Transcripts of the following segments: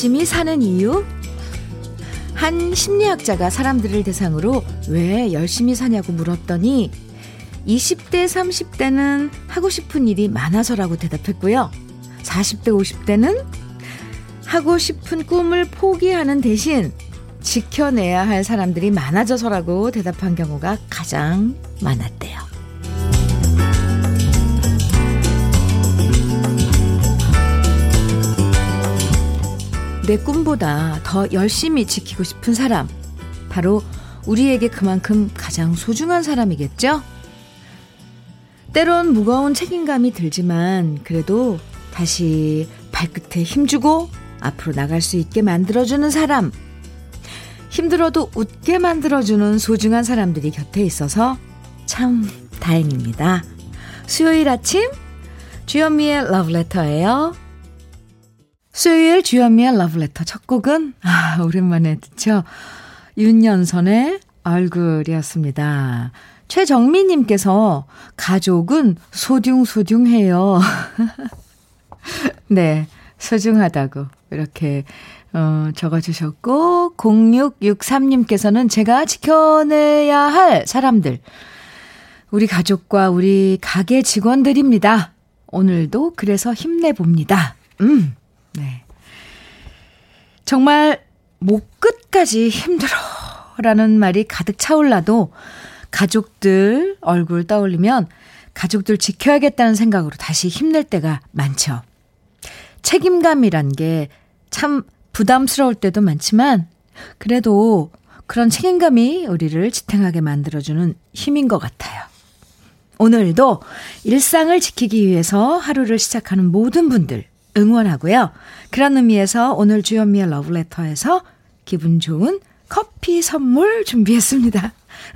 열심히 사는 이유? 한 심리학자가 사람들을 대상으로 왜 열심히 사냐고 물었더니 20대, 30대는 하고 싶은 일이 많아서라고 대답했고요. 40대, 50대는 하고 싶은 꿈을 포기하는 대신 지켜내야 할 사람들이 많아져서라고 대답한 경우가 가장 많았대요. 내 꿈보다 더 열심히 지키고 싶은 사람. 바로 우리에게 그만큼 가장 소중한 사람이겠죠? 때론 무거운 책임감이 들지만 그래도 다시 발끝에 힘주고 앞으로 나갈 수 있게 만들어주는 사람. 힘들어도 웃게 만들어주는 소중한 사람들이 곁에 있어서 참 다행입니다. 수요일 아침 주현미의 러브레터예요. 수요일 주현미의 러브레터 첫 곡은 아 오랜만에 듣죠. 윤연선의 얼굴이었습니다. 최정미님께서 가족은 소중소중해요. 네, 소중하다고 이렇게 어, 적어주셨고 0663님께서는 제가 지켜내야 할 사람들 우리 가족과 우리 가게 직원들입니다. 오늘도 그래서 힘내봅니다. 음. 네. 정말 목 끝까지 힘들어 라는 말이 가득 차올라도 가족들 얼굴 떠올리면 가족들 지켜야겠다는 생각으로 다시 힘낼 때가 많죠. 책임감이란 게 참 부담스러울 때도 많지만 그래도 그런 책임감이 우리를 지탱하게 만들어주는 힘인 것 같아요. 오늘도 일상을 지키기 위해서 하루를 시작하는 모든 분들 응원하고요. 그런 의미에서 오늘 주현미의 러브레터에서 기분 좋은 커피 선물 준비했습니다.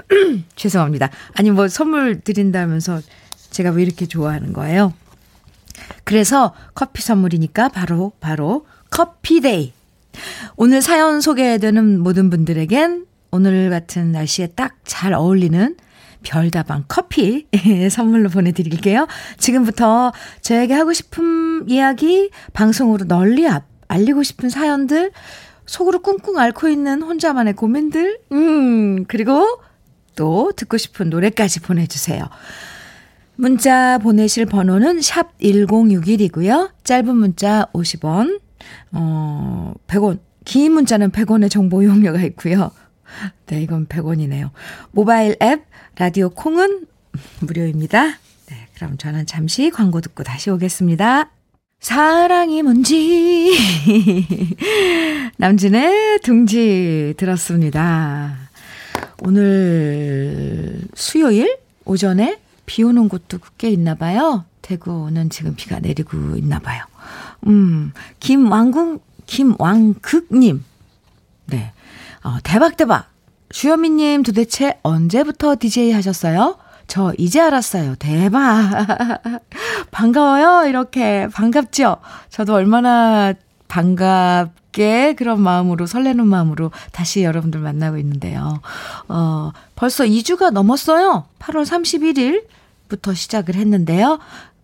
죄송합니다. 아니, 뭐 선물 드린다면서 제가 왜 이렇게 좋아하는 거예요? 그래서 커피 선물이니까 바로, 바로 커피데이. 오늘 사연 소개되는 모든 분들에겐 오늘 같은 날씨에 딱 잘 어울리는 별다방 커피 선물로 보내드릴게요. 지금부터 저에게 하고 싶은 이야기 방송으로 널리 알리고 싶은 사연들 속으로 꿍꿍 앓고 있는 혼자만의 고민들 음 그리고 또 듣고 싶은 노래까지 보내주세요. 문자 보내실 번호는 샵 1061이고요. 짧은 문자 50원, 어, 100원, 긴 문자는 100원의 정보 이용료가 있고요. 네, 이건 100원이네요. 모바일 앱 라디오 콩은 무료입니다. 네, 그럼 저는 잠시 광고 듣고 다시 오겠습니다. 사랑이 뭔지 남진의 둥지 들었습니다. 오늘 수요일 오전에 비 오는 곳도 꽤 있나 봐요. 대구는 지금 비가 내리고 있나 봐요. 음, 김왕국, 김왕극님. 네. 어, 대박, 대박. 주현미님 도대체 언제부터 DJ 하셨어요? 저 이제 알았어요. 대박. 반가워요. 이렇게. 반갑죠? 저도 얼마나 반갑게 그런 마음으로 설레는 마음으로 다시 여러분들 만나고 있는데요. 어, 벌써 2주가 넘었어요. 8월 31일부터 시작을 했는데요.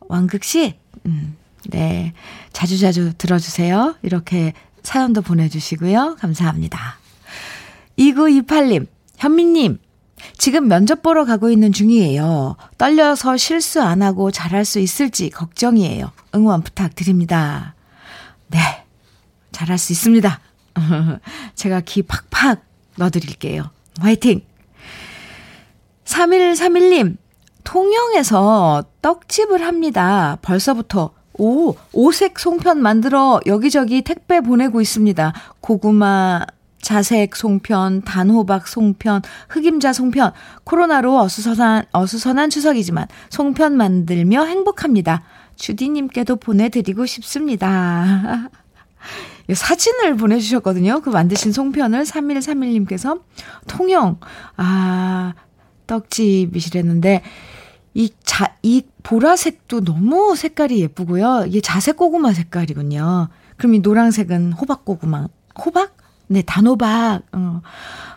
왕극 씨, 음, 네. 자주자주 들어주세요. 이렇게 사연도 보내주시고요. 감사합니다. 2928님, 현미님, 지금 면접 보러 가고 있는 중이에요. 떨려서 실수 안 하고 잘할 수 있을지 걱정이에요. 응원 부탁드립니다. 네, 잘할 수 있습니다. 제가 기 팍팍 넣어드릴게요. 화이팅! 3131님, 통영에서 떡집을 합니다. 벌써부터 오, 오색 송편 만들어 여기저기 택배 보내고 있습니다. 고구마, 자색 송편, 단호박 송편, 흑임자 송편. 코로나로 어수선한, 어수선한 추석이지만 송편 만들며 행복합니다. 주디님께도 보내드리고 싶습니다. 사진을 보내주셨거든요. 그 만드신 송편을 3131님께서 통영, 아, 떡집이시랬는데, 이 자, 이 보라색도 너무 색깔이 예쁘고요. 이게 자색 고구마 색깔이군요. 그럼 이 노란색은 호박 고구마, 호박? 네, 단호박. 어.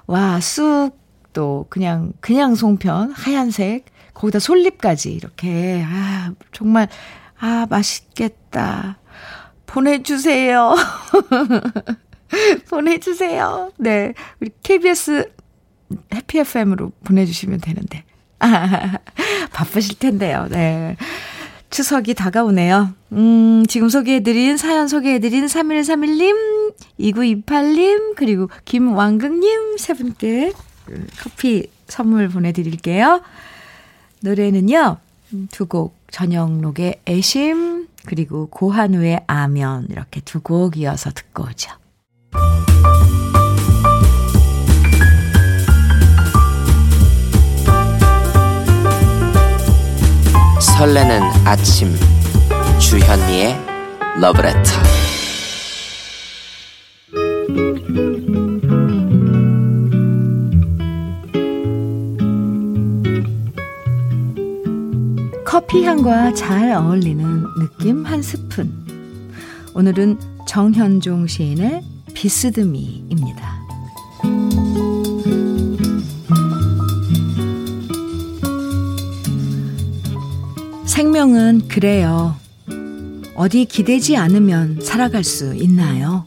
와, 쑥도 그냥, 그냥 송편, 하얀색. 거기다 솔잎까지 이렇게. 아, 정말, 아, 맛있겠다. 보내주세요. 보내주세요. 네. 우리 KBS 해피 FM으로 보내주시면 되는데. 아, 바쁘실 텐데요. 네. 추석이 다가오네요. 음, 지금 소개해드린, 사연 소개해드린 3131님, 2928님, 그리고 김왕극님 세 분께 커피 선물 보내드릴게요. 노래는요, 두 곡, 전영록의 애심, 그리고 고한우의 아면, 이렇게 두 곡 이어서 듣고 오죠. 설레는 아침 주현미의 러브레터 커피 향과 잘 어울리는 느낌 한 스푼. 오늘은 정현종 시인의 비스듬히입니다. 생명은 그래요. 어디 기대지 않으면 살아갈 수 있나요?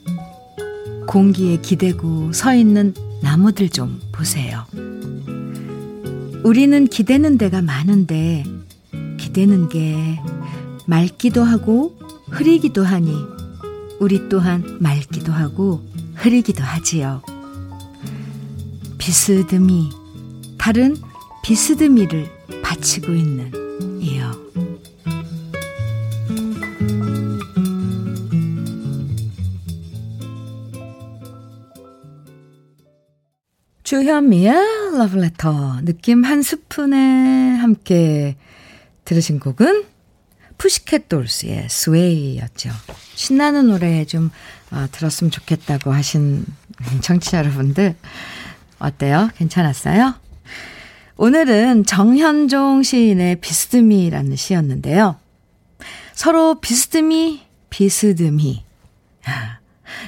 공기에 기대고 서 있는 나무들 좀 보세요. 우리는 기대는 데가 많은데 기대는 게 맑기도 하고 흐리기도 하니 우리 또한 맑기도 하고 흐리기도 하지요. 비스듬히 다른 비스듬히를 바치고 있는 주현미의 러브레터 느낌 한 스푼에 함께 들으신 곡은 푸시켓 돌스의 스웨이였죠. 신나는 노래 좀 어, 들었으면 좋겠다고 하신 청취자 여러분들 어때요? 괜찮았어요? 오늘은 정현종 시인의 비스듬히라는 시였는데요. 서로 비스듬히, 비스듬히.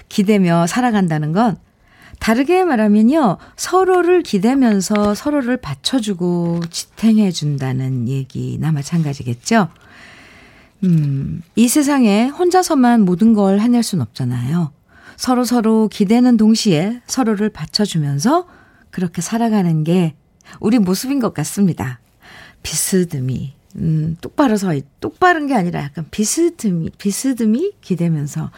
기대며 살아간다는 건 다르게 말하면요. 서로를 기대면서 서로를 받쳐주고 지탱해준다는 얘기나 마찬가지겠죠. 음, 이 세상에 혼자서만 모든 걸 해낼 순 없잖아요. 서로 서로 기대는 동시에 서로를 받쳐주면서 그렇게 살아가는 게 우리 모습인 것 같습니다. 비스듬히, 음, 똑바로 서, 똑바른 게 아니라 약간 비스듬히, 비스듬히 기대면서.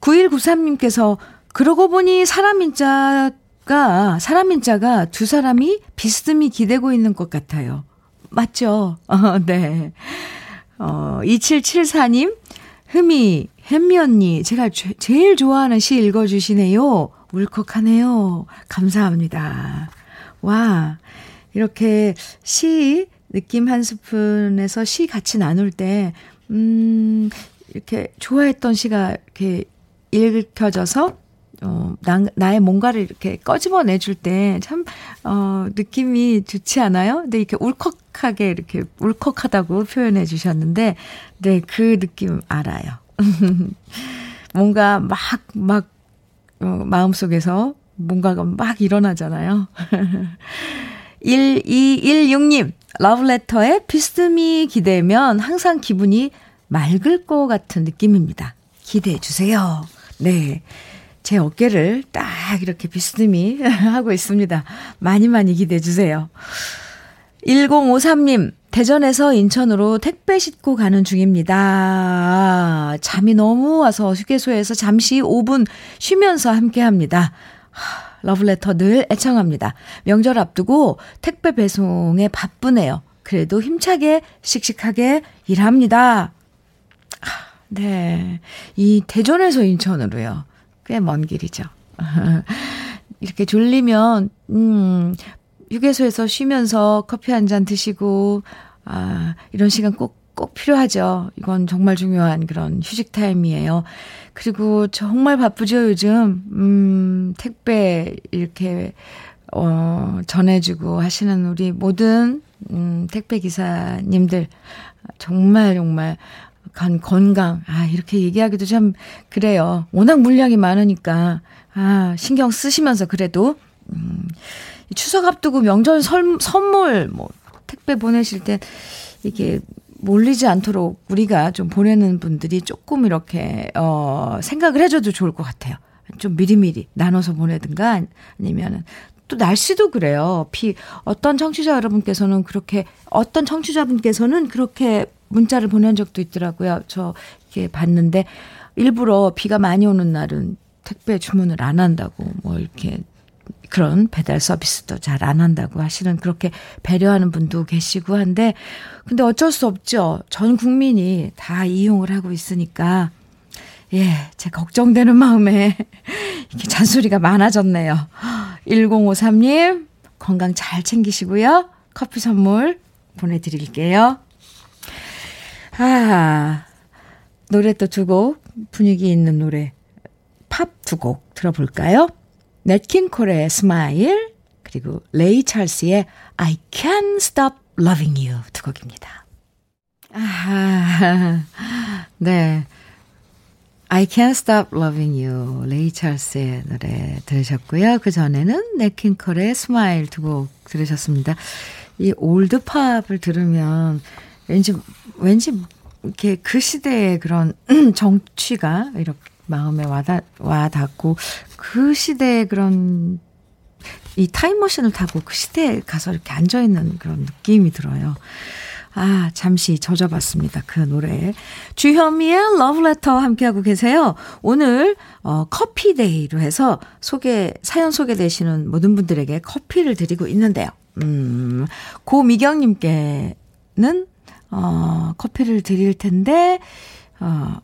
9193님께서 그러고 보니 사람 인자가, 사람 인자가 두 사람이 비스듬히 기대고 있는 것 같아요. 맞죠? 어, 네. 어, 2774님, 흠이, 햄미 언니, 제가 제, 제일 좋아하는 시 읽어주시네요. 울컥하네요. 감사합니다. 와, 이렇게 시, 느낌 한 스푼에서 시 같이 나눌 때, 음, 이렇게 좋아했던 시가 이렇게 읽혀져서 어, 나, 나의 뭔가를 이렇게 꺼집어 내줄 때 참, 어, 느낌이 좋지 않아요? 근데 이렇게 울컥하게 이렇게 울컥하다고 표현해 주셨는데, 네, 그 느낌 알아요. 뭔가 막, 막, 어, 마음속에서 뭔가가 막 일어나잖아요. 1216님, 러브레터에 비스듬히 기대면 항상 기분이 맑을 것 같은 느낌입니다. 기대해 주세요. 네. 제 어깨를 딱 이렇게 비스듬히 하고 있습니다. 많이 많이 기대해 주세요. 1053님, 대전에서 인천으로 택배 싣고 가는 중입니다. 잠이 너무 와서 휴게소에서 잠시 5분 쉬면서 함께 합니다. 러블레터 늘 애청합니다. 명절 앞두고 택배 배송에 바쁘네요. 그래도 힘차게 씩씩하게 일합니다. 네. 이 대전에서 인천으로요. 꽤 먼 길이죠. 이렇게 졸리면, 음, 휴게소에서 쉬면서 커피 한 잔 드시고, 아, 이런 시간 꼭, 꼭 필요하죠. 이건 정말 중요한 그런 휴식 타임이에요. 그리고 정말 바쁘죠, 요즘. 음, 택배 이렇게, 어, 전해주고 하시는 우리 모든, 음, 택배 기사님들. 정말, 정말, 간, 건강. 아, 이렇게 얘기하기도 참, 그래요. 워낙 물량이 많으니까. 아, 신경 쓰시면서 그래도, 음, 추석 앞두고 명절 설, 선물, 뭐, 택배 보내실 때, 이게, 몰리지 않도록 우리가 좀 보내는 분들이 조금 이렇게, 어, 생각을 해줘도 좋을 것 같아요. 좀 미리미리 나눠서 보내든가 아니면은 또 날씨도 그래요. 비, 어떤 청취자 여러분께서는 그렇게, 어떤 청취자분께서는 그렇게 문자를 보낸 적도 있더라고요. 저 이렇게 봤는데 일부러 비가 많이 오는 날은 택배 주문을 안 한다고 뭐 이렇게 그런 배달 서비스도 잘 안 한다고 하시는 그렇게 배려하는 분도 계시고 한데 근데 어쩔 수 없죠. 전 국민이 다 이용을 하고 있으니까 예, 제 걱정되는 마음에 이렇게 잔소리가 많아졌네요. 1053님 건강 잘 챙기시고요. 커피 선물 보내드릴게요. 아, 노래 또 두 곡, 분위기 있는 노래, 팝 두 곡 들어볼까요? 냇킹콜의 Smile, 그리고 레이 찰스의 I Can't Stop Loving You 두 곡입니다. 아, 네. I Can't Stop Loving You, 레이 찰스의 노래 들으셨고요. 그 전에는 냇킹콜의 Smile 두 곡 들으셨습니다. 이 old 팝을 들으면 왠지 왠지 이렇게 그 시대의 그런 정취가 이렇게 마음에 와닿, 와닿고 그 시대의 그런 이 타임머신을 타고 그 시대에 가서 이렇게 앉아있는 그런 느낌이 들어요. 아, 잠시 젖어봤습니다. 그 노래. 주현미의 러브레터 함께하고 계세요. 오늘, 어, 커피데이로 해서 소개, 사연 소개되시는 모든 분들에게 커피를 드리고 있는데요. 음, 고미경님께는 어, 커피를 드릴 텐데, 어,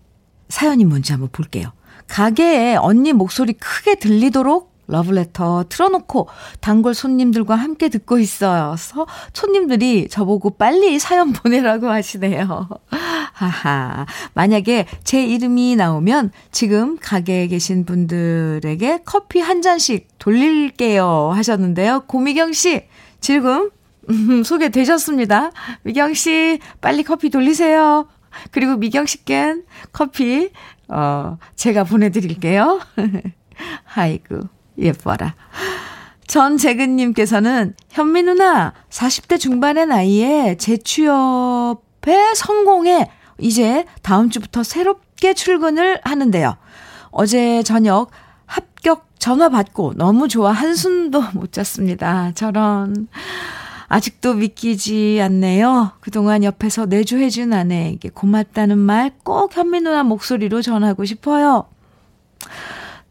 사연이 뭔지 한번 볼게요. 가게에 언니 목소리 크게 들리도록 러브레터 틀어놓고 단골 손님들과 함께 듣고 있어서 손님들이 저보고 빨리 사연 보내라고 하시네요. 하하. 만약에 제 이름이 나오면 지금 가게에 계신 분들에게 커피 한 잔씩 돌릴게요 하셨는데요. 고미경 씨, 지금 음, 소개되셨습니다. 미경 씨, 빨리 커피 돌리세요. 그리고 미경 씨껜 커피, 어, 제가 보내드릴게요. 아이고, 예뻐라. 전재근님께서는, 현미 누나, 40대 중반의 나이에 재취업에 성공해, 이제 다음 주부터 새롭게 출근을 하는데요. 어제 저녁 합격 전화 받고 너무 좋아 한숨도 못 잤습니다. 저런. 아직도 믿기지 않네요. 그동안 옆에서 내조해준 아내에게 고맙다는 말 꼭 현미 누나 목소리로 전하고 싶어요.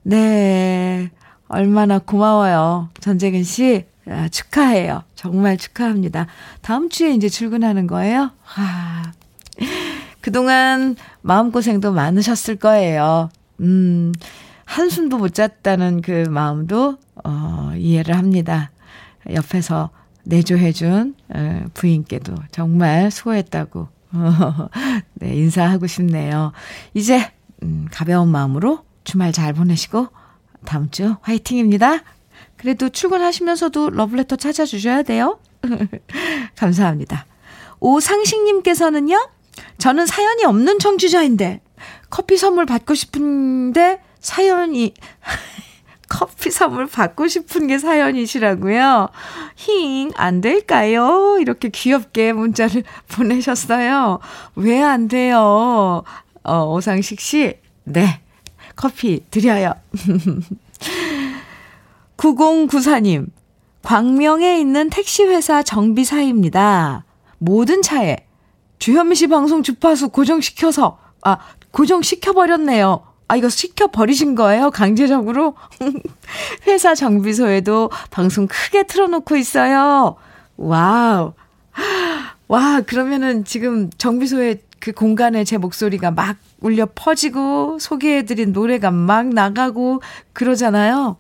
네. 얼마나 고마워요. 전재근 씨. 아, 축하해요. 정말 축하합니다. 다음 주에 이제 출근하는 거예요? 아, 그동안 마음고생도 많으셨을 거예요. 음, 한숨도 못 잤다는 그 마음도, 어, 이해를 합니다. 옆에서 내조해준 어, 부인께도 정말 수고했다고 네, 인사하고 싶네요. 이제 음, 가벼운 마음으로 주말 잘 보내시고 다음 주 화이팅입니다. 그래도 출근하시면서도 러브레터 찾아주셔야 돼요. 감사합니다. 오상식님께서는요, 저는 사연이 없는 청취자인데 커피 선물 받고 싶은데 사연이 커피 선물 받고 싶은 게 사연이시라고요. 힝, 안 될까요? 이렇게 귀엽게 문자를 보내셨어요. 왜 안 돼요? 어, 오상식 씨. 네. 커피 드려요. 9094님. 광명에 있는 택시회사 정비사입니다. 모든 차에 주현미 씨 방송 주파수 고정시켜서, 아, 고정시켜버렸네요. 아, 이거 시켜버리신 거예요? 강제적으로? 회사 정비소에도 방송 크게 틀어놓고 있어요. wow. 와, 그러면은 지금 정비소에 그 공간에 제 목소리가 막 울려 퍼지고 소개해드린 노래가 막 나가고 그러잖아요.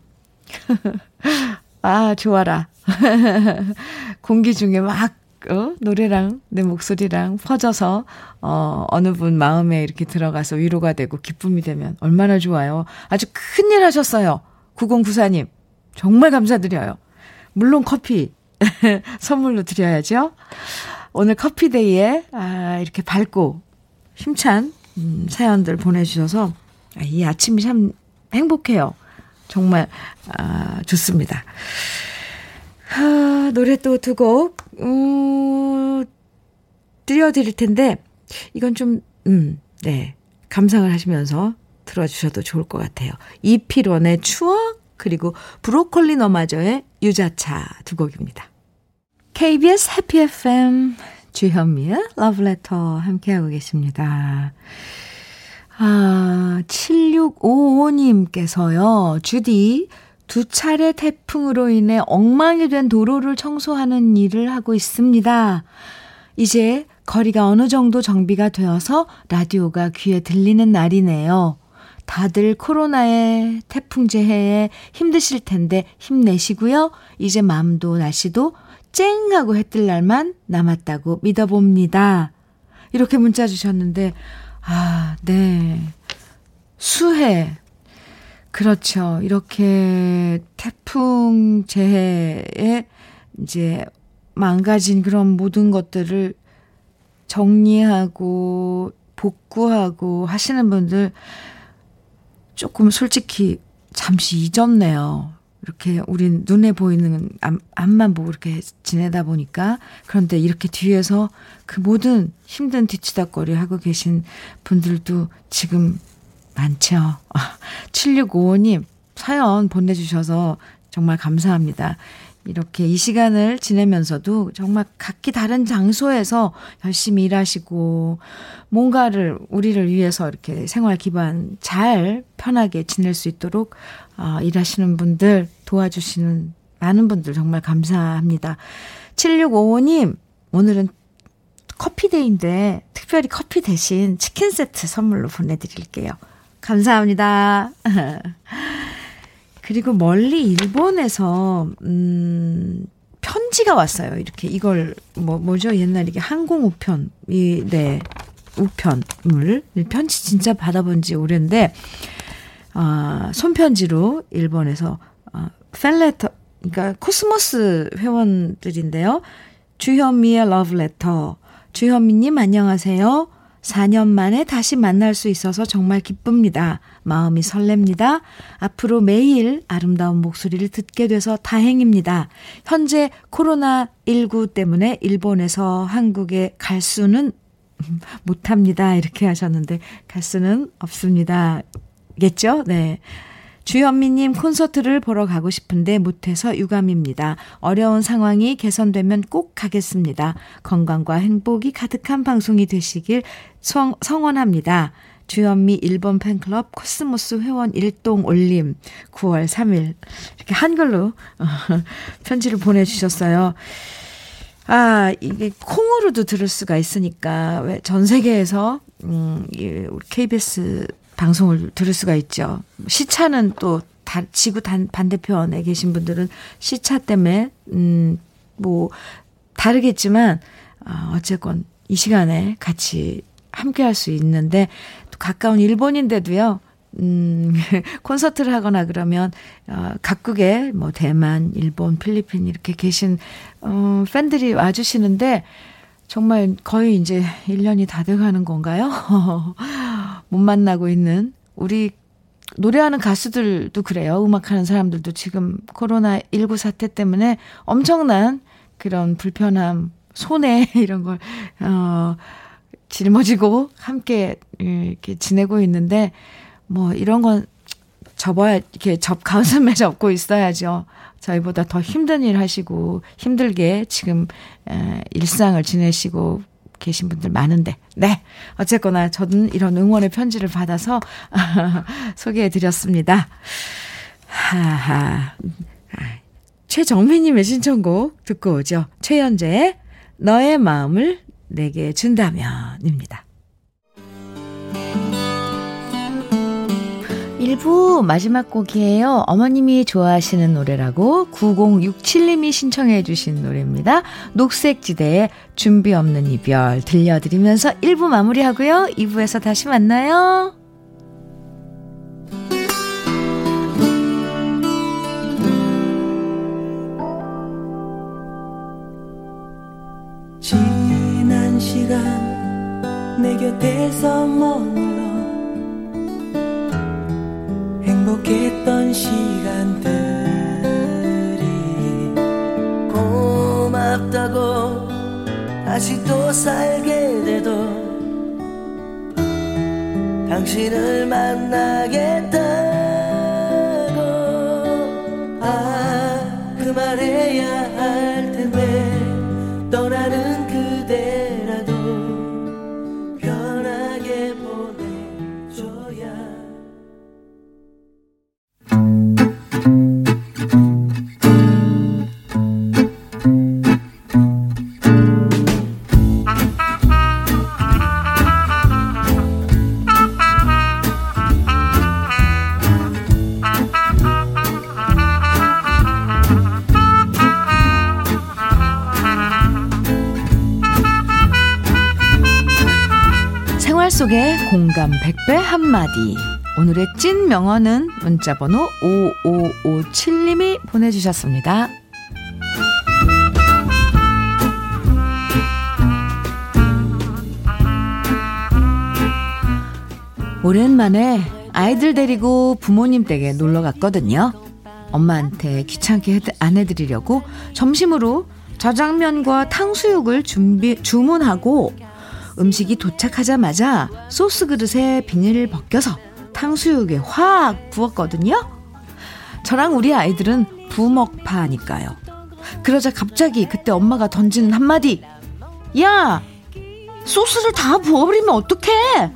아, 좋아라. 공기 중에 막 어? 노래랑 내 목소리랑 퍼져서 어, 어느 분 마음에 이렇게 들어가서 위로가 되고 기쁨이 되면 얼마나 좋아요. 아주 큰일 하셨어요. 9094님. 정말 감사드려요. 물론 커피 선물로 드려야죠. 오늘 커피데이에 아, 이렇게 밝고 힘찬 음, 사연들 보내주셔서 아, 이 아침이 참 행복해요. 정말 아, 좋습니다. 아, 노래 또 두 곡, 음, 띄워드릴 텐데, 이건 좀, 음, 네. 감상을 하시면서 들어주셔도 좋을 것 같아요. 이필원의 추억, 그리고 브로콜리 너마저의 유자차 두 곡입니다. KBS 해피 FM 주현미의 러브레터 함께하고 계십니다. 아, 7655님께서요, 주디, 두 차례 태풍으로 인해 엉망이 된 도로를 청소하는 일을 하고 있습니다. 이제 거리가 어느 정도 정비가 되어서 라디오가 귀에 들리는 날이네요. 다들 코로나의 태풍 재해에 힘드실 텐데 힘내시고요. 이제 마음도 날씨도 쨍 하고 해 뜰 날만 남았다고 믿어봅니다. 이렇게 문자 주셨는데, 아, 네. 수해. 그렇죠. 이렇게 태풍 재해에 이제 망가진 그런 모든 것들을 정리하고 복구하고 하시는 분들 조금 솔직히 잠시 잊었네요. 이렇게 우린 눈에 보이는 앞, 앞만 보고 이렇게 지내다 보니까 그런데 이렇게 뒤에서 그 모든 힘든 뒤치다거리 하고 계신 분들도 지금 많죠. 7655님 사연 보내주셔서 정말 감사합니다. 이렇게 이 시간을 지내면서도 정말 각기 다른 장소에서 열심히 일하시고 뭔가를 우리를 위해서 이렇게 생활 기반 잘 편하게 지낼 수 있도록 어, 일하시는 분들 도와주시는 많은 분들 정말 감사합니다. 7655님 오늘은 커피데이인데 특별히 커피 대신 치킨 세트 선물로 보내드릴게요. 감사합니다. 그리고 멀리 일본에서 음 편지가 왔어요. 이렇게 이걸 뭐 뭐죠? 옛날 이게 항공 우편 이네 우편물 편지 진짜 받아본 지 오래인데 아 손편지로 일본에서 아 팬레터 그러니까 코스모스 회원들인데요. 주현미의 러브레터 주현미님 안녕하세요. 4년 만에 다시 만날 수 있어서 정말 기쁩니다. 마음이 설렙니다. 앞으로 매일 아름다운 목소리를 듣게 돼서 다행입니다. 현재 코로나19 때문에 일본에서 한국에 갈 수는 못합니다. 이렇게 하셨는데, 갈 수는 없습니다. 겠죠? 네. 주현미님 콘서트를 보러 가고 싶은데 못해서 유감입니다. 어려운 상황이 개선되면 꼭 가겠습니다. 건강과 행복이 가득한 방송이 되시길 성, 성원합니다. 주현미 일본 팬클럽 코스모스 회원 일동 올림 9월 3일 이렇게 한글로 편지를 보내주셨어요. 아, 이게 콩으로도 들을 수가 있으니까 왜 전 세계에서 음, 우리 KBS 방송을 들을 수가 있죠. 시차는 또 다, 지구 단, 반대편에 계신 분들은 시차 때문에, 음, 뭐, 다르겠지만, 어, 어쨌건 이 시간에 같이 함께 할 수 있는데, 또 가까운 일본인데도요, 음, 콘서트를 하거나 그러면, 어, 각국에 뭐 대만, 일본, 필리핀 이렇게 계신, 어, 팬들이 와주시는데, 정말 거의 이제 1년이 다 돼가는 건가요? 못 만나고 있는 우리 노래하는 가수들도 그래요. 음악하는 사람들도 지금 코로나19 사태 때문에 엄청난 그런 불편함, 손해 이런 걸, 어, 짊어지고 함께 이렇게 지내고 있는데 뭐 이런 건 접어야, 이렇게 접, 가슴에 접고 있어야죠. 저희보다 더 힘든 일 하시고 힘들게 지금 에, 일상을 지내시고 계신 분들 많은데. 네. 어쨌거나 저는 이런 응원의 편지를 받아서 소개해 드렸습니다. 하하. 최정민님의 신청곡 듣고 오죠. 최연재의 너의 마음을 내게 준다면입니다. 1부 마지막 곡이에요. 어머님이 좋아하시는 노래라고 9067님이 신청해 주신 노래입니다. 녹색지대의 준비 없는 이별 들려드리면서 1부 마무리하고요. 2부에서 다시 만나요. 지난 시간 내 곁에서 머 행복했던 시간들이 고맙다고 다시 또 살게 돼도 당신을 만나겠다 100배 한마디. 오늘의 찐 명언은 문자번호 5557님이 보내주셨습니다. 오랜만에 아이들 데리고 부모님 댁에 놀러 갔거든요. 엄마한테 귀찮게 해- 안 해드리려고 점심으로 저장면과 탕수육을 준비, 주문하고 음식이 도착하자마자 소스 그릇에 비닐을 벗겨서 탕수육에 확 부었거든요. 저랑 우리 아이들은 부먹파니까요. 그러자 갑자기 그때 엄마가 던지는 한마디. 야! 소스를 다 부어버리면 어떡해!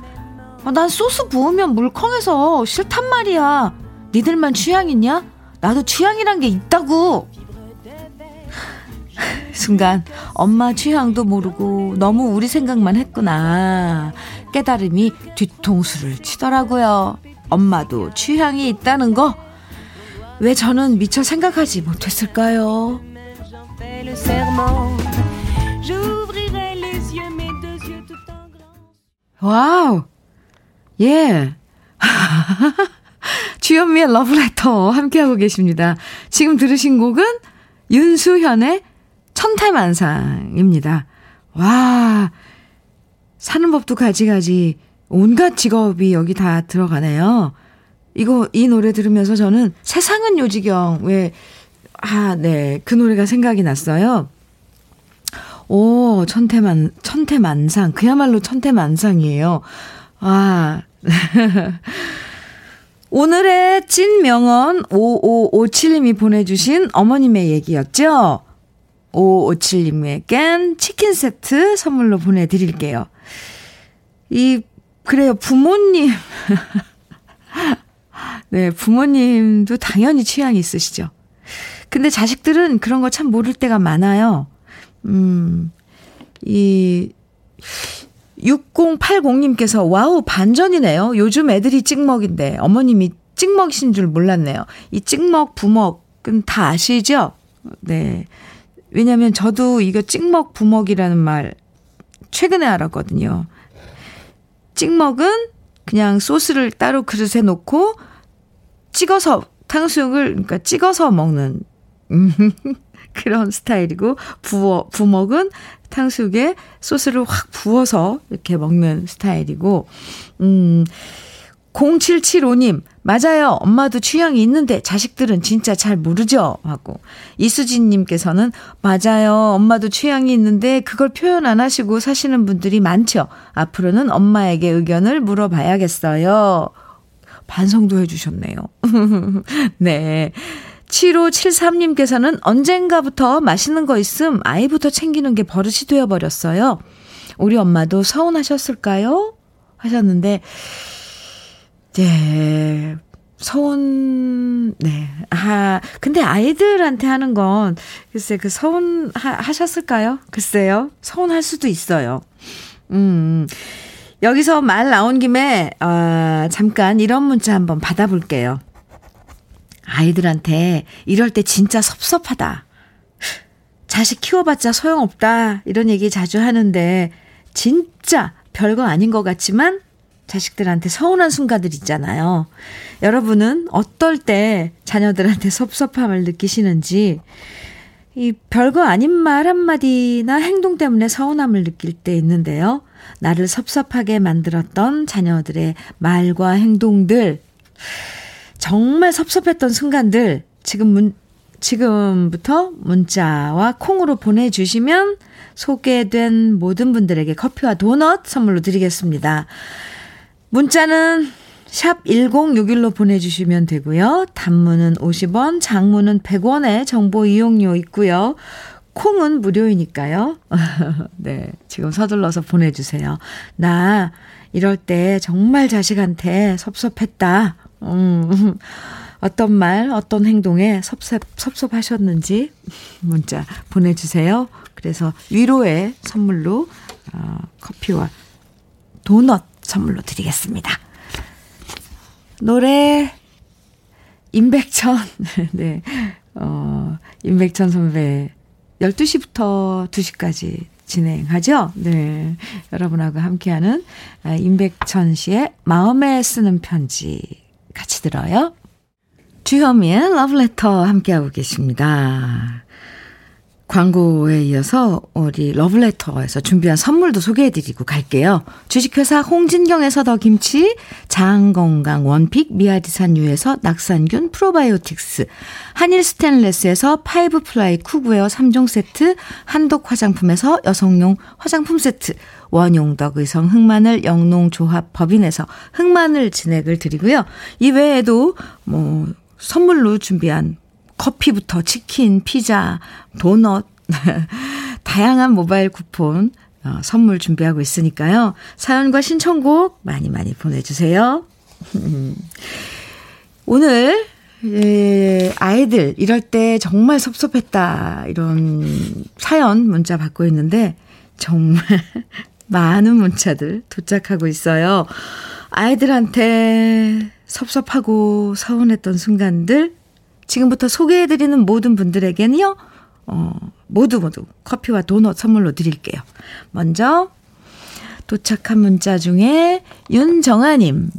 아, 난 소스 부으면 물컹해서 싫단 말이야. 니들만 취향 있냐? 나도 취향이란 게 있다고. 순간 엄마 취향도 모르고 너무 우리 생각만 했구나. 깨달음이 뒤통수를 치더라고요. 엄마도 취향이 있다는 거. 왜 저는 미처 생각하지 못했을까요? wow. 예. 주현미의 러브레터 함께하고 계십니다. 지금 들으신 곡은 윤수현의 천태만상입니다. 와. 사는 법도 가지가지 온갖 직업이 여기 다 들어가네요. 이거, 이 노래 들으면서 저는 세상은 요지경, 왜, 아, 네. 그 노래가 생각이 났어요. 오, 천태만, 천태만상. 그야말로 천태만상이에요. 아. 오늘의 찐 명언 5557님이 보내주신 어머님의 얘기였죠? 5557님에겐 치킨 세트 선물로 보내드릴게요. 이, 그래요. 부모님. 네, 부모님도 당연히 취향이 있으시죠. 근데 자식들은 그런 거 참 모를 때가 많아요. 음, 이, 6080님께서 wow, 반전이네요. 요즘 애들이 찍먹인데 어머님이 찍먹이신 줄 몰랐네요. 이 찍먹, 부먹은 다 아시죠? 네. 왜냐면 저도 이거 찍먹, 부먹이라는 말 최근에 알았거든요. 찍먹은 그냥 소스를 따로 그릇에 놓고 찍어서 탕수육을 그러니까 찍어서 먹는 음, 그런 스타일이고 부어 부먹은 탕수육에 소스를 확 부어서 이렇게 먹는 스타일이고 음 0775님, 맞아요. 엄마도 취향이 있는데 자식들은 진짜 잘 모르죠. 하고. 이수진님께서는 맞아요. 엄마도 취향이 있는데 그걸 표현 안 하시고 사시는 분들이 많죠. 앞으로는 엄마에게 의견을 물어봐야겠어요. 반성도 해주셨네요. 네. 7573님께서는 언젠가부터 맛있는 거 있음 아이부터 챙기는 게 버릇이 되어버렸어요. 우리 엄마도 서운하셨을까요? 하셨는데, 네. 서운, 네. 아, 근데 아이들한테 하는 건, 글쎄, 그 서운, 하, 하셨을까요? 글쎄요. 서운할 수도 있어요. 음. 여기서 말 나온 김에, 어, 잠깐 이런 문자 한번 받아볼게요. 아이들한테 이럴 때 진짜 섭섭하다. 자식 키워봤자 소용없다. 이런 얘기 자주 하는데, 진짜 별거 아닌 것 같지만, 자식들한테 서운한 순간들 있잖아요. 여러분은 어떨 때 자녀들한테 섭섭함을 느끼시는지, 이 별거 아닌 말 한마디나 행동 때문에 서운함을 느낄 때 있는데요. 나를 섭섭하게 만들었던 자녀들의 말과 행동들, 정말 섭섭했던 순간들, 지금 문, 지금부터 문자와 콩으로 보내주시면 소개된 모든 분들에게 커피와 도넛 선물로 드리겠습니다. 문자는 샵 1061로 보내주시면 되고요. 단문은 50원, 장문은 100원의 정보 이용료 있고요. 콩은 무료이니까요. 네, 지금 서둘러서 보내주세요. 나 이럴 때 정말 자식한테 섭섭했다. 음, 어떤 말, 어떤 행동에 섭섭, 섭섭하셨는지 문자 보내주세요. 그래서 위로의 선물로 어, 커피와 도넛 선물로 드리겠습니다. 노래 임백천 네. 어, 임백천 선배 12시부터 2시까지 진행하죠. 네. 여러분하고 함께하는 아, 임백천 씨의 마음에 쓰는 편지 같이 들어요. 주현미의 러브레터 함께하고 계십니다. 광고에 이어서 우리 러브레터에서 준비한 선물도 소개해드리고 갈게요. 주식회사 홍진경에서 더 김치, 장건강 one pick 미야리산유에서 낙산균 프로바이오틱스, 한일 스텐레스에서 five ply cookware 3종 세트, 한독 화장품에서 여성용 화장품 세트, 원용덕 의성 흑마늘 영농조합 법인에서 흑마늘 진액을 드리고요. 이 외에도 뭐 선물로 준비한 커피부터 치킨, 피자, 도넛, 다양한 모바일 쿠폰 어, 선물 준비하고 있으니까요. 사연과 신청곡 많이 많이 보내주세요. 오늘 예, 아이들 이럴 때 정말 섭섭했다 이런 사연 문자 받고 있는데 정말 많은 문자들 도착하고 있어요. 아이들한테 섭섭하고 서운했던 순간들 지금부터 소개해드리는 모든 분들에게는요, 어, 모두 모두 커피와 도넛 선물로 드릴게요. 먼저, 도착한 문자 중에 윤정아님,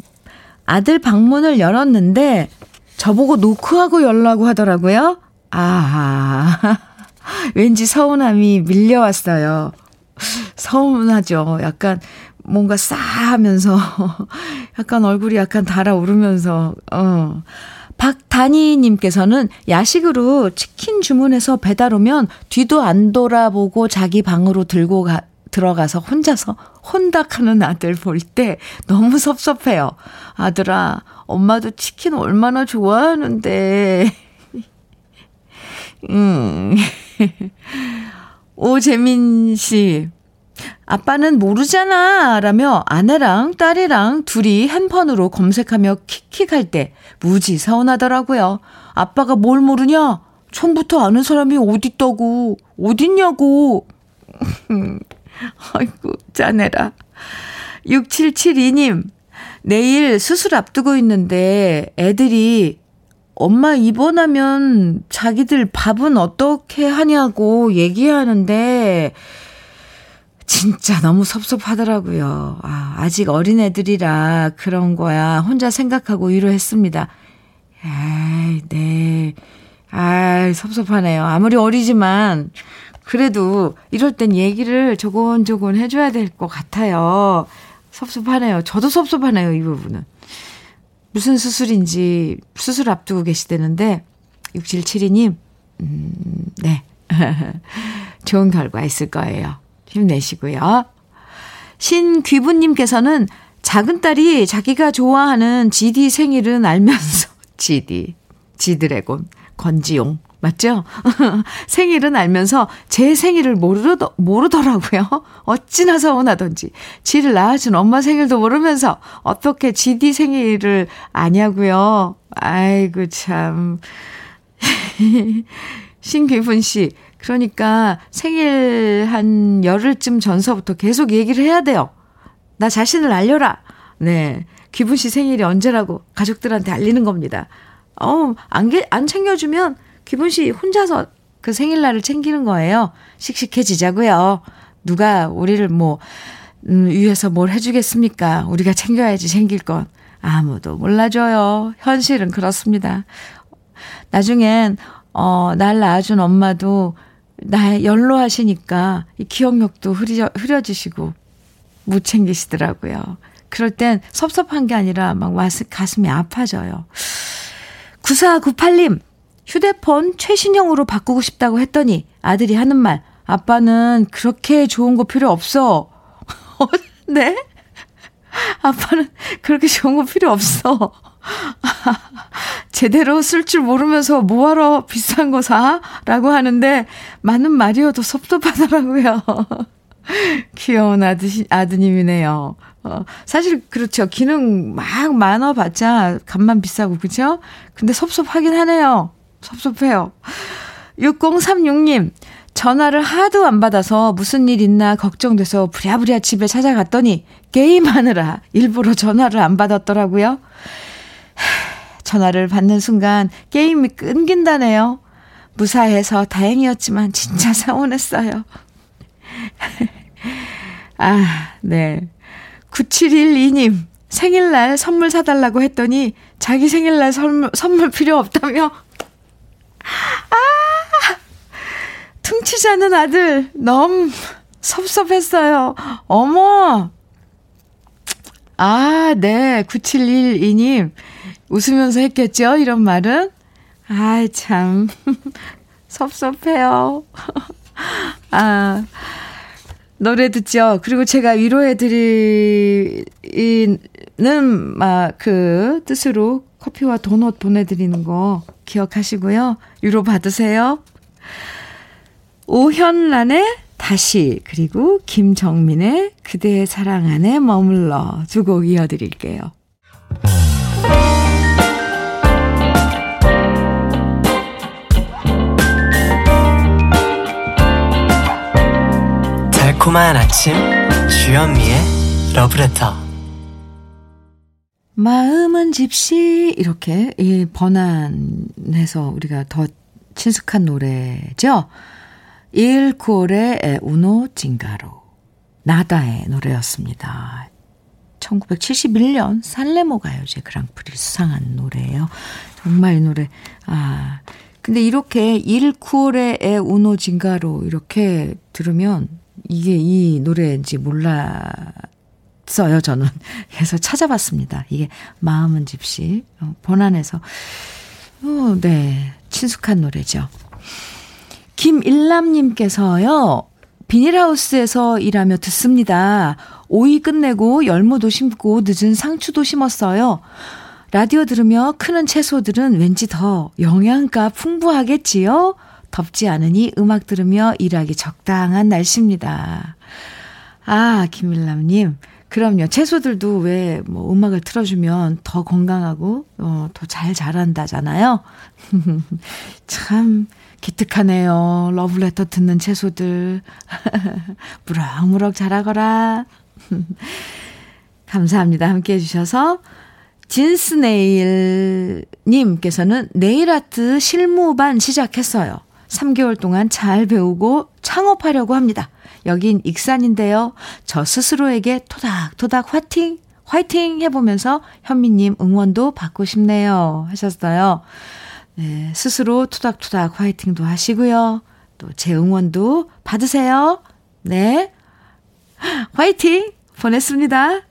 아들 방문을 열었는데, 저보고 노크하고 열라고 하더라고요. 아, 왠지 서운함이 밀려왔어요. 서운하죠. 약간 뭔가 싸 하면서, 약간 얼굴이 약간 달아오르면서, 어. 박다니님께서는 야식으로 치킨 주문해서 배달 오면 뒤도 안 돌아보고 자기 방으로 들고 가, 들어가서 혼자서 혼닥하는 아들 볼 때 너무 섭섭해요. 아들아, 엄마도 치킨 얼마나 좋아하는데. 음. 오재민 씨. 아빠는 모르잖아. 라며 아내랑 딸이랑 둘이 핸폰으로 검색하며 킥킥할 때 무지 서운하더라고요. 아빠가 뭘 모르냐? 처음부터 아는 사람이 어딨다고. 어딨냐고. 아이고, 짜내라. 6772님, 내일 수술 앞두고 있는데 애들이 엄마 입원하면 자기들 밥은 어떻게 하냐고 얘기하는데 진짜 너무 섭섭하더라고요. 아, 아직 어린 애들이라 그런 거야. 혼자 생각하고 위로했습니다. 에이, 네. 아, 섭섭하네요. 아무리 어리지만 그래도 이럴 땐 얘기를 조곤조곤 해줘야 될 것 같아요. 섭섭하네요. 저도 섭섭하네요, 이 부분은. 무슨 수술인지 수술 앞두고 계시다는데 6772님, 음, 네. 좋은 결과 있을 거예요. 힘내시고요. 신귀부님께서는 작은 딸이 자기가 좋아하는 GD 생일은 알면서, GD, 지드래곤, 건지용, 맞죠? 생일은 알면서 제 생일을 모르더, 모르더라고요. 어찌나 서운하던지. 지를 낳아준 엄마 생일도 모르면서 어떻게 GD 생일을 아냐고요. 아이고, 참. 신귀분 씨, 그러니까 생일 한 열흘쯤 전서부터 계속 얘기를 해야 돼요. 나 자신을 알려라. 네. 귀분 씨 생일이 언제라고 가족들한테 알리는 겁니다. 어, 안, 안 챙겨주면 귀분 씨 혼자서 그 생일날을 챙기는 거예요. 씩씩해지자고요. 누가 우리를 뭐, 음, 위해서 뭘 해주겠습니까? 우리가 챙겨야지 챙길 건. 아무도 몰라줘요. 현실은 그렇습니다. 나중엔, 어, 날 낳아준 엄마도 나 연로하시니까 이 기억력도 흐려, 흐려지시고 못 챙기시더라고요. 그럴 땐 섭섭한 게 아니라 막 가슴이 아파져요. 9498님, 휴대폰 최신형으로 바꾸고 싶다고 했더니 아들이 하는 말, 아빠는 그렇게 좋은 거 필요 없어. 네? 아빠는 그렇게 좋은 거 필요 없어. 제대로 쓸 줄 모르면서 뭐하러 비싼 거 사? 라고 하는데, 많은 말이어도 섭섭하더라고요. 귀여운 아드, 아드님이네요. 어, 사실 그렇죠. 기능 막 많아봤자 값만 비싸고, 그죠? 근데 섭섭하긴 하네요. 섭섭해요. 6036님, 전화를 하도 안 받아서 무슨 일 있나 걱정돼서 부랴부랴 집에 찾아갔더니 게임하느라 일부러 전화를 안 받았더라고요. 전화를 받는 순간 게임이 끊긴다네요. 무사해서 다행이었지만 진짜 서운했어요. 아, 네. 9712님, 생일날 선물 사달라고 했더니 자기 생일날 선물, 선물 필요 없다며. 아! 않은 아들, 너무 섭섭했어요. 어머! 아, 네. 9712님. 웃으면서 했겠죠? 이런 말은? 아, 참. 섭섭해요. 아, 노래 듣죠? 그리고 제가 위로해드리는, 막, 그, 뜻으로 커피와 도넛 보내드리는 거 기억하시고요. 위로 받으세요. 오현란의 다시, 그리고 김정민의 그대의 사랑 안에 머물러 두 곡 이어드릴게요. 달콤한 아침 주현미의 러브레터 마음은 집시 이렇게 이 번안해서 우리가 더 친숙한 노래죠. 일코의 우노 징가로 나다의 노래였습니다. 1971년 살레모 가요제 그랑프리 수상한 노래예요. 정말 이 노래 아 근데 이렇게 일코의 우노 징가로 이렇게 들으면 이게 이 노래인지 몰랐어요, 저는. 그래서 찾아봤습니다. 이게 마음은 집시. 어, 번안해서. 어, 네. 친숙한 노래죠. 김일남님께서요, 비닐하우스에서 일하며 듣습니다. 오이 끝내고 열무도 심고 늦은 상추도 심었어요. 라디오 들으며 크는 채소들은 왠지 더 영양가 풍부하겠지요? 덥지 않으니 음악 들으며 일하기 적당한 날씨입니다. 아, 김일남님. 그럼요. 채소들도 왜 뭐 음악을 틀어주면 더 건강하고, 어, 더 잘 자란다잖아요. 참, 기특하네요. 러브레터 듣는 채소들. 무럭무럭 자라거라. 감사합니다. 함께 해주셔서. 진스네일님께서는 네일아트 실무반 시작했어요. 3개월 동안 잘 배우고 창업하려고 합니다. 여긴 익산인데요. 저 스스로에게 토닥토닥 화팅, 화이팅 해보면서 현미님 응원도 받고 싶네요. 하셨어요. 네, 스스로 투닥투닥 화이팅도 하시고요. 또 제 응원도 받으세요. 네. 화이팅! 보냈습니다.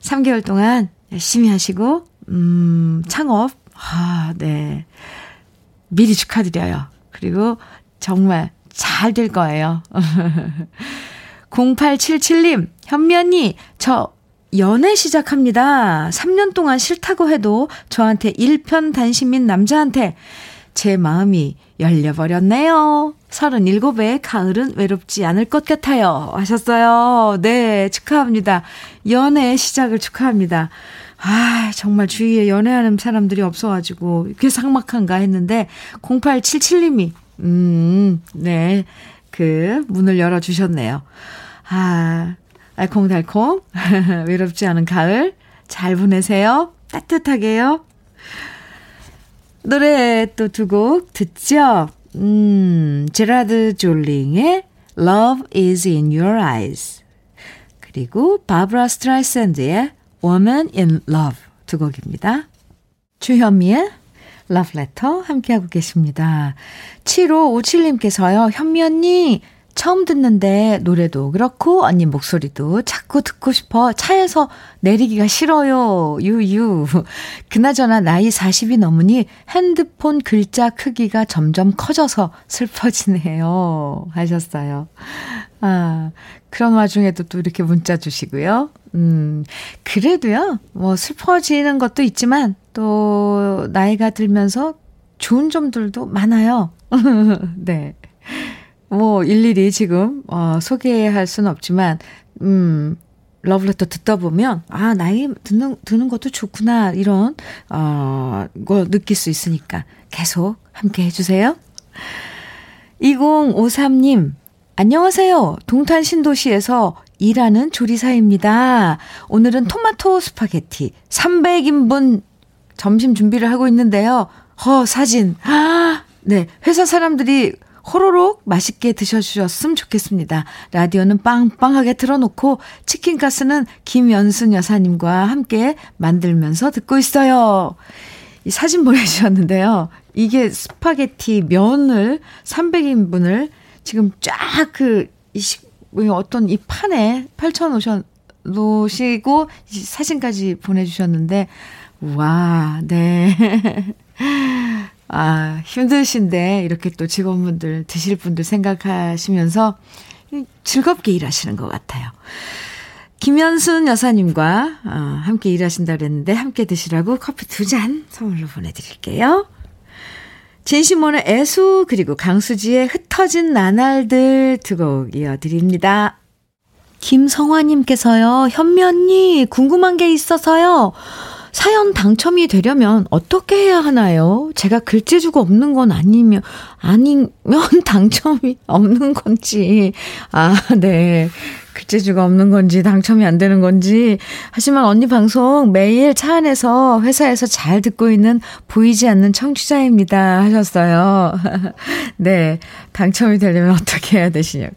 3개월 동안 열심히 하시고, 음, 창업, 아, 네. 미리 축하드려요. 그리고 정말 잘 될 거예요. 0877님, 현미 언니, 저 연애 시작합니다. 3년 동안 싫다고 해도 저한테 일편단심인 남자한테 제 마음이 열려버렸네요. 37에 가을은 외롭지 않을 것 같아요. 하셨어요. 네, 축하합니다. 연애 시작을 축하합니다. 아, 정말 주위에 연애하는 사람들이 없어가지고, 이렇게 삭막한가 했는데, 0877님이, 음, 네, 그, 문을 열어주셨네요. 아, 알콩달콩, 외롭지 않은 가을, 잘 보내세요. 따뜻하게요. 노래 또 두 곡 듣죠? 음, 제라드 졸링의 Love is in your eyes. 그리고 바브라 스트라이샌드의 Woman in Love 두 곡입니다. 주현미의 Love Letter 함께하고 계십니다. 7557님께서요. 현미 언니 처음 듣는데 노래도 그렇고 언니 목소리도 자꾸 듣고 싶어 차에서 내리기가 싫어요. 유유. 그나저나 나이 40이 넘으니 핸드폰 글자 크기가 점점 커져서 슬퍼지네요. 하셨어요. 아, 그런 와중에도 또 이렇게 문자 주시고요. 음, 그래도요, 뭐 슬퍼지는 것도 있지만 또 나이가 들면서 좋은 점들도 많아요. 네. 뭐 일일이 지금 어 소개할 수는 없지만 음 러브레터 듣다 보면 아 나이 듣는 듣는 것도 좋구나 이런 어거 느낄 수 있으니까 계속 함께 해주세요. 2053님 안녕하세요. 동탄 신도시에서 일하는 조리사입니다. 오늘은 토마토 스파게티 300인분 점심 준비를 하고 있는데요. 허 사진 아 네 회사 사람들이 호로록 맛있게 드셔주셨으면 좋겠습니다. 라디오는 빵빵하게 틀어놓고 치킨가스는 김연순 여사님과 함께 만들면서 듣고 있어요. 이 사진 보내주셨는데요. 이게 스파게티 면을 300인분을 지금 쫙 그, 이 식, 어떤 이 판에 펼쳐 놓으시고 사진까지 보내주셨는데, 와, 네. 아, 힘드신데 이렇게 또 직원분들 드실 분들 생각하시면서 즐겁게 일하시는 것 같아요. 김현순 여사님과 어, 함께 일하신다 그랬는데 함께 드시라고 커피 두 잔 선물로 보내드릴게요. 진심원의 애수 그리고 강수지의 흩어진 나날들 두 곡 이어드립니다. 김성화님께서요. 현면이 궁금한 게 있어서요. 사연 당첨이 되려면 어떻게 해야 하나요? 제가 글재주가 없는 건 아니면, 아니면 당첨이 없는 건지. 아, 네. 글재주가 없는 건지, 당첨이 안 되는 건지. 하지만 언니 방송 매일 차 안에서 회사에서 잘 듣고 있는 보이지 않는 청취자입니다. 하셨어요. 네. 당첨이 되려면 어떻게 해야 되시냐고.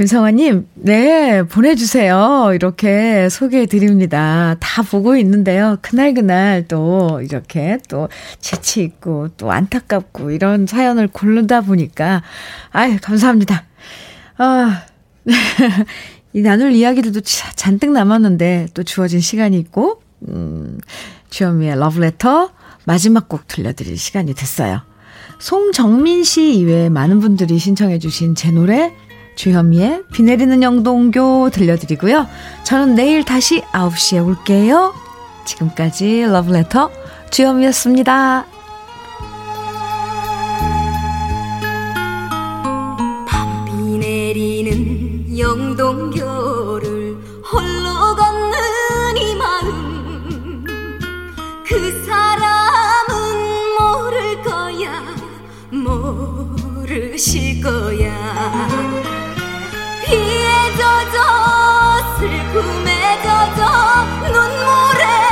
김성아님, 네, 보내주세요. 이렇게 소개해 드립니다. 다 보고 있는데요. 그날그날 또 이렇게 또 재치 있고 또 안타깝고 이런 사연을 고르다 보니까, 아유, 감사합니다. 아, 이 나눌 이야기들도 잔뜩 남았는데 또 주어진 시간이 있고, 음, 주현미의 러브레터 마지막 곡 들려드릴 시간이 됐어요. 송정민 씨 이외에 많은 분들이 신청해 주신 제 노래 주현미의 비 내리는 영동교 들려드리고요. 저는 내일 다시 9시에 올게요. 지금까지 러브레터 주현미였습니다. 비 내리는 영동교를 젖어 슬픔에 젖어 눈물에